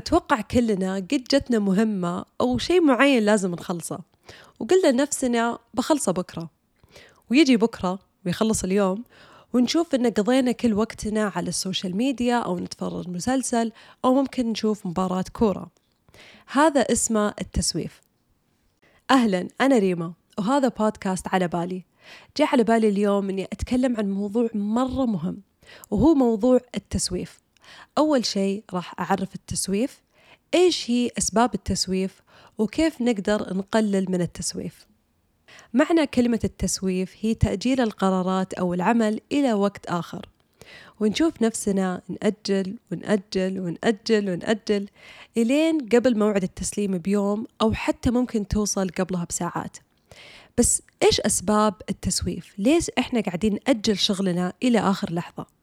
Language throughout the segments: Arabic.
أتوقع كلنا قد جتنا مهمة أو شيء معين لازم نخلصه. وقلنا لنفسنا بخلصه بكرة. ويجي بكرة ويخلص اليوم ونشوف إن قضينا كل وقتنا على ال social media أو نتفرج مسلسل أو ممكن نشوف مباراة كورة. هذا اسمه التسويف. أهلا أنا ريما وهذا بودكاست على بالي. جاء على بالي اليوم أني أتكلم عن موضوع مرة مهم وهو موضوع التسويف. أول شيء راح أعرف التسويف إيش هي أسباب التسويف وكيف نقدر نقلل من التسويف معنى كلمة التسويف هي تأجيل القرارات أو العمل إلى وقت آخر ونشوف نفسنا نأجل ونأجل ونأجل ونأجل إلين قبل موعد التسليم بيوم أو حتى ممكن توصل قبلها بساعات بس إيش أسباب التسويف؟ ليش إحنا قاعدين نأجل شغلنا إلى آخر لحظة؟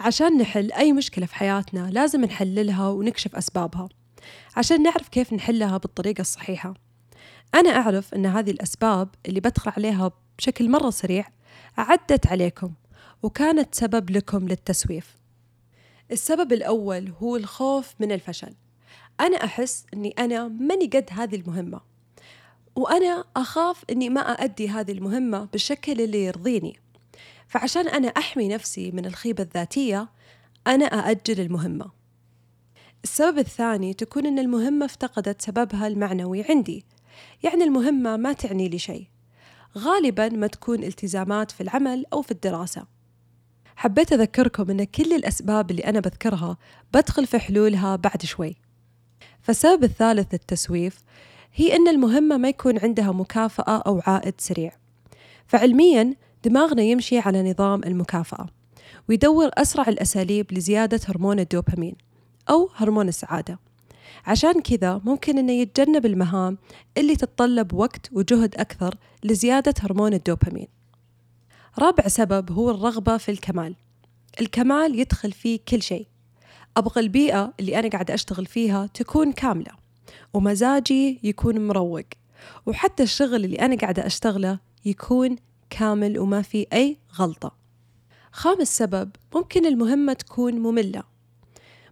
عشان نحل أي مشكلة في حياتنا لازم نحللها ونكشف أسبابها عشان نعرف كيف نحلها بالطريقة الصحيحة. أنا أعرف أن هذه الأسباب اللي بدخل عليها بشكل مرة سريع عدت عليكم وكانت سبب لكم للتسويف. السبب الأول هو الخوف من الفشل. أنا أحس أني أنا ماني قد هذه المهمة وأنا أخاف أني ما أؤدي هذه المهمة بالشكل اللي يرضيني. فعشان أنا أحمي نفسي من الخيبة الذاتية أنا أأجل المهمة. السبب الثاني تكون أن المهمة افتقدت سببها المعنوي عندي. يعني المهمة ما تعني لي شيء. غالبا ما تكون التزامات في العمل أو في الدراسة. حبيت أذكركم أن كل الأسباب اللي أنا بذكرها بدخل في حلولها بعد شوي. فالسبب الثالث للتسويف هي أن المهمة ما يكون عندها مكافأة أو عائد سريع. فعلميا دماغنا يمشي على نظام المكافأة ويدور أسرع الأساليب لزيادة هرمون الدوبامين أو هرمون السعادة. عشان كذا ممكن أنه يتجنب المهام اللي تتطلب وقت وجهد أكثر لزيادة هرمون الدوبامين. رابع سبب هو الرغبة في الكمال. الكمال يدخل فيه كل شيء. أبغى البيئة اللي أنا قاعدة أشتغل فيها تكون كاملة ومزاجي يكون مروق وحتى الشغل اللي أنا قاعدة أشتغله يكون كامل وما في أي غلطة. خامس سبب ممكن المهمة تكون مملة.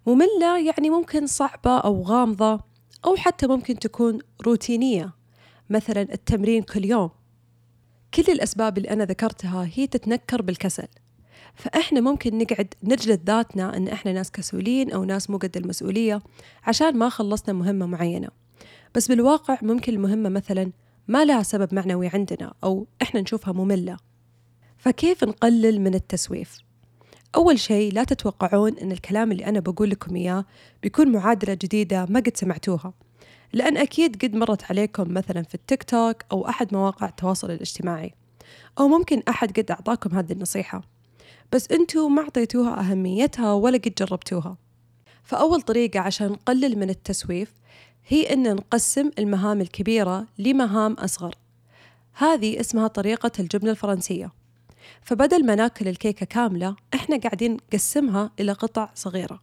مملة يعني ممكن صعبة أو غامضة أو حتى ممكن تكون روتينية مثلا التمرين كل يوم. كل الأسباب اللي أنا ذكرتها هي تتنكر بالكسل. فإحنا ممكن نقعد نجلد ذاتنا أن إحنا ناس كسولين أو ناس مو قد المسؤولية عشان ما خلصنا مهمة معينة. بس بالواقع ممكن المهمة مثلا ما لها سبب معنوي عندنا أو إحنا نشوفها مملة. فكيف نقلل من التسويف؟ أول شيء لا تتوقعون أن الكلام اللي أنا بقول لكم إياه بيكون معادلة جديدة ما قد سمعتوها. لأن أكيد قد مرت عليكم مثلا في التيك توك أو أحد مواقع التواصل الاجتماعي. أو ممكن أحد قد أعطاكم هذه النصيحة. بس أنتوا ما أعطيتوها أهميتها ولا قد جربتوها. فأول طريقة عشان نقلل من التسويف هي أن نقسم المهام الكبيرة لمهام أصغر. هذه اسمها طريقة الجبنة الفرنسية. فبدل ما ناكل الكيكة كاملة إحنا قاعدين نقسمها إلى قطع صغيرة.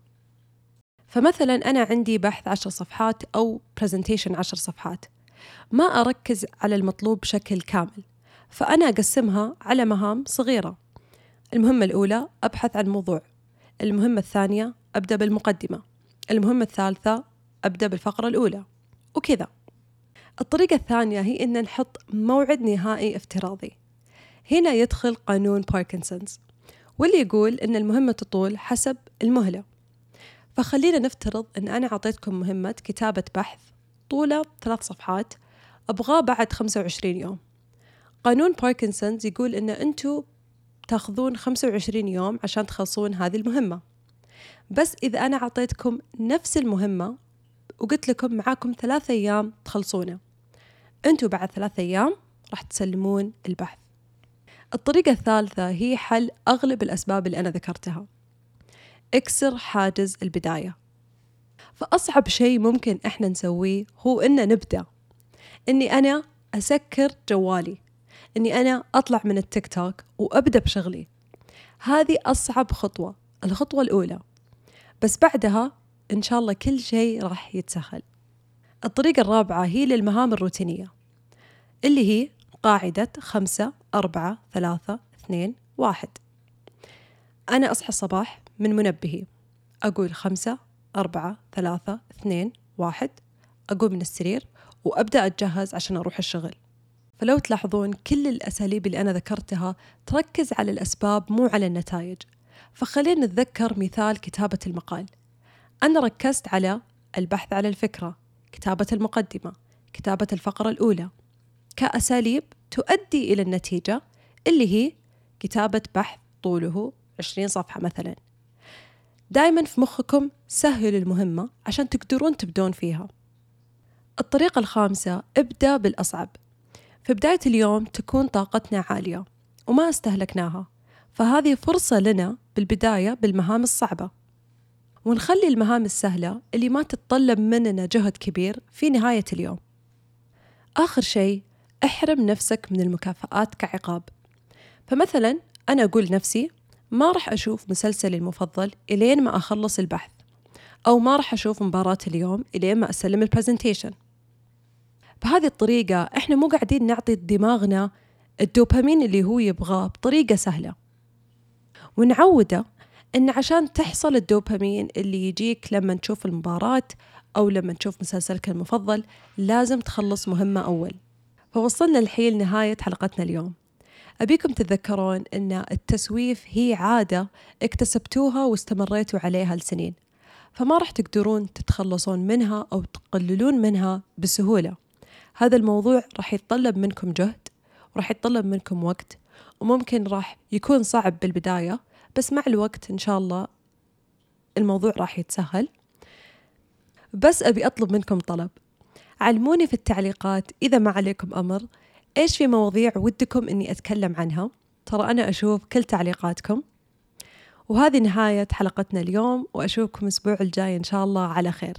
فمثلا أنا عندي بحث عشر صفحات أو برزنتيشن عشر صفحات. ما أركز على المطلوب بشكل كامل فأنا أقسمها على مهام صغيرة. المهمة الأولى أبحث عن موضوع. المهمة الثانية أبدأ بالمقدمة. المهمة الثالثة أبدأ بالفقرة الأولى. وكذا. الطريقة الثانية هي أن نحط موعد نهائي افتراضي. هنا يدخل قانون باركنسونز واللي يقول أن المهمة تطول حسب المهلة. فخلينا نفترض أن أنا أعطيتكم مهمة كتابة بحث طولة ثلاث صفحات أبغاه بعد 25 يوم. قانون باركنسونز يقول أن أنتوا تأخذون 25 يوم عشان تخلصون هذه المهمة. بس إذا أنا أعطيتكم نفس المهمة وقلت لكم معاكم ثلاثة أيام تخلصونه. أنتوا بعد ثلاثة أيام راح تسلمون البحث. الطريقة الثالثة هي حل أغلب الأسباب اللي أنا ذكرتها. اكسر حاجز البداية. فأصعب شيء ممكن إحنا نسويه هو إن نبدأ. إني أنا أسكر جوالي. إني أنا أطلع من التيك توك وأبدأ بشغلي. هذه أصعب خطوة الخطوة الأولى. بس بعدها إن شاء الله كل شيء راح يتسهل. الطريقة الرابعة هي للمهام الروتينية اللي هي قاعدة خمسة أربعة ثلاثة اثنين واحد. أنا أصحى الصباح من منبهي. أقول خمسة أربعة ثلاثة اثنين واحد. أقوم من السرير وأبدأ أتجهز عشان أروح الشغل. فلو تلاحظون كل الأساليب اللي أنا ذكرتها تركز على الأسباب مو على النتائج. فخلينا نتذكر مثال كتابة المقال. أنا ركزت على البحث على الفكرة كتابة المقدمة كتابة الفقرة الأولى. كأساليب تؤدي إلى النتيجة اللي هي كتابة بحث طوله 20 صفحة مثلا. دائما في مخكم سهلوا المهمة عشان تقدرون تبدون فيها. الطريقة الخامسة ابدأ بالأصعب. في بداية اليوم تكون طاقتنا عالية وما استهلكناها فهذه فرصة لنا بالبداية بالمهام الصعبة. ونخلي المهام السهلة اللي ما تتطلب مننا جهد كبير في نهاية اليوم. آخر شيء احرم نفسك من المكافآت كعقاب. فمثلا أنا أقول نفسي ما راح أشوف مسلسلي المفضل إلين ما أخلص البحث أو ما راح أشوف مباراة اليوم إلين ما أسلم البرزنتيشن بهذه الطريقة إحنا مو قاعدين نعطي دماغنا الدوبامين اللي هو يبغاه بطريقة سهلة. ونعوده إن عشان تحصل الدوبامين اللي يجيك لما تشوف المباراة أو لما تشوف مسلسلك المفضل لازم تخلص مهمة أول. فوصلنا الحين لنهاية حلقتنا اليوم. أبيكم تتذكرون أن التسويف هي عادة اكتسبتوها واستمريتوا عليها لسنين. فما راح تقدرون تتخلصون منها أو تقللون منها بسهولة. هذا الموضوع راح يتطلب منكم جهد وراح يتطلب منكم وقت وممكن راح يكون صعب بالبداية بس مع الوقت إن شاء الله الموضوع راح يتسهل. بس أبي أطلب منكم طلب. علموني في التعليقات إذا ما عليكم أمر إيش في مواضيع ودكم إني أتكلم عنها؟ ترى أنا أشوف كل تعليقاتكم. وهذه نهاية حلقتنا اليوم وأشوفكم الأسبوع الجاي إن شاء الله على خير.